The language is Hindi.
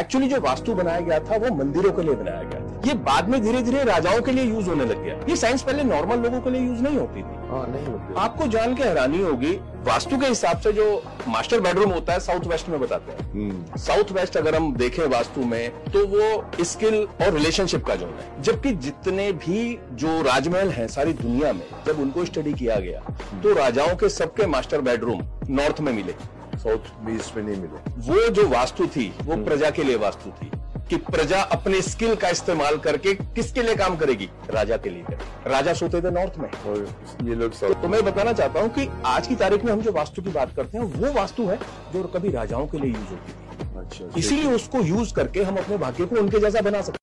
एक्चुअली जो वास्तु बनाया गया था वो मंदिरों के लिए बनाया गया था। ये बाद में धीरे धीरे राजाओं के लिए यूज़ होने लग गया। ये साइंस पहले नॉर्मल लोगों के लिए यूज़ नहीं होती थी। हाँ नहीं होते आपको जान के हैरानी होगी वास्तु के हिसाब से जो मास्टर बेडरूम होता है साउथ वेस्ट में बताते हैं। हम्म, साउथ वेस्ट अगर हम देखें वास्तु में तो वो स्किल और रिलेशनशिप का जोन है। जबकि जितने भी जो राजमहल हैं सारी दुनिया में जब उनको स्टडी किया गया तो राजाओं के सबके मास्टर बेडरूम नॉर्थ में मिले। साउथ बीच में नहीं मिले वो जो वास्तु थी वो प्रजा के लिए वास्तु थी कि प्रजा अपने स्किल का इस्तेमाल करके किसके लिए काम करेगी? राजा के लिए करेगी। राजा सोते थे नॉर्थ में। और ये लोग साउथ तो मैं बताना चाहता हूँ कि आज की तारीख में हम जो वास्तु की बात करते हैं वो वास्तु है जो कभी राजाओं के लिए यूज़ होती थी। अच्छा इसीलिए उसको यूज़ करके हम अपने भाग्य को उनके जैसा बना सकते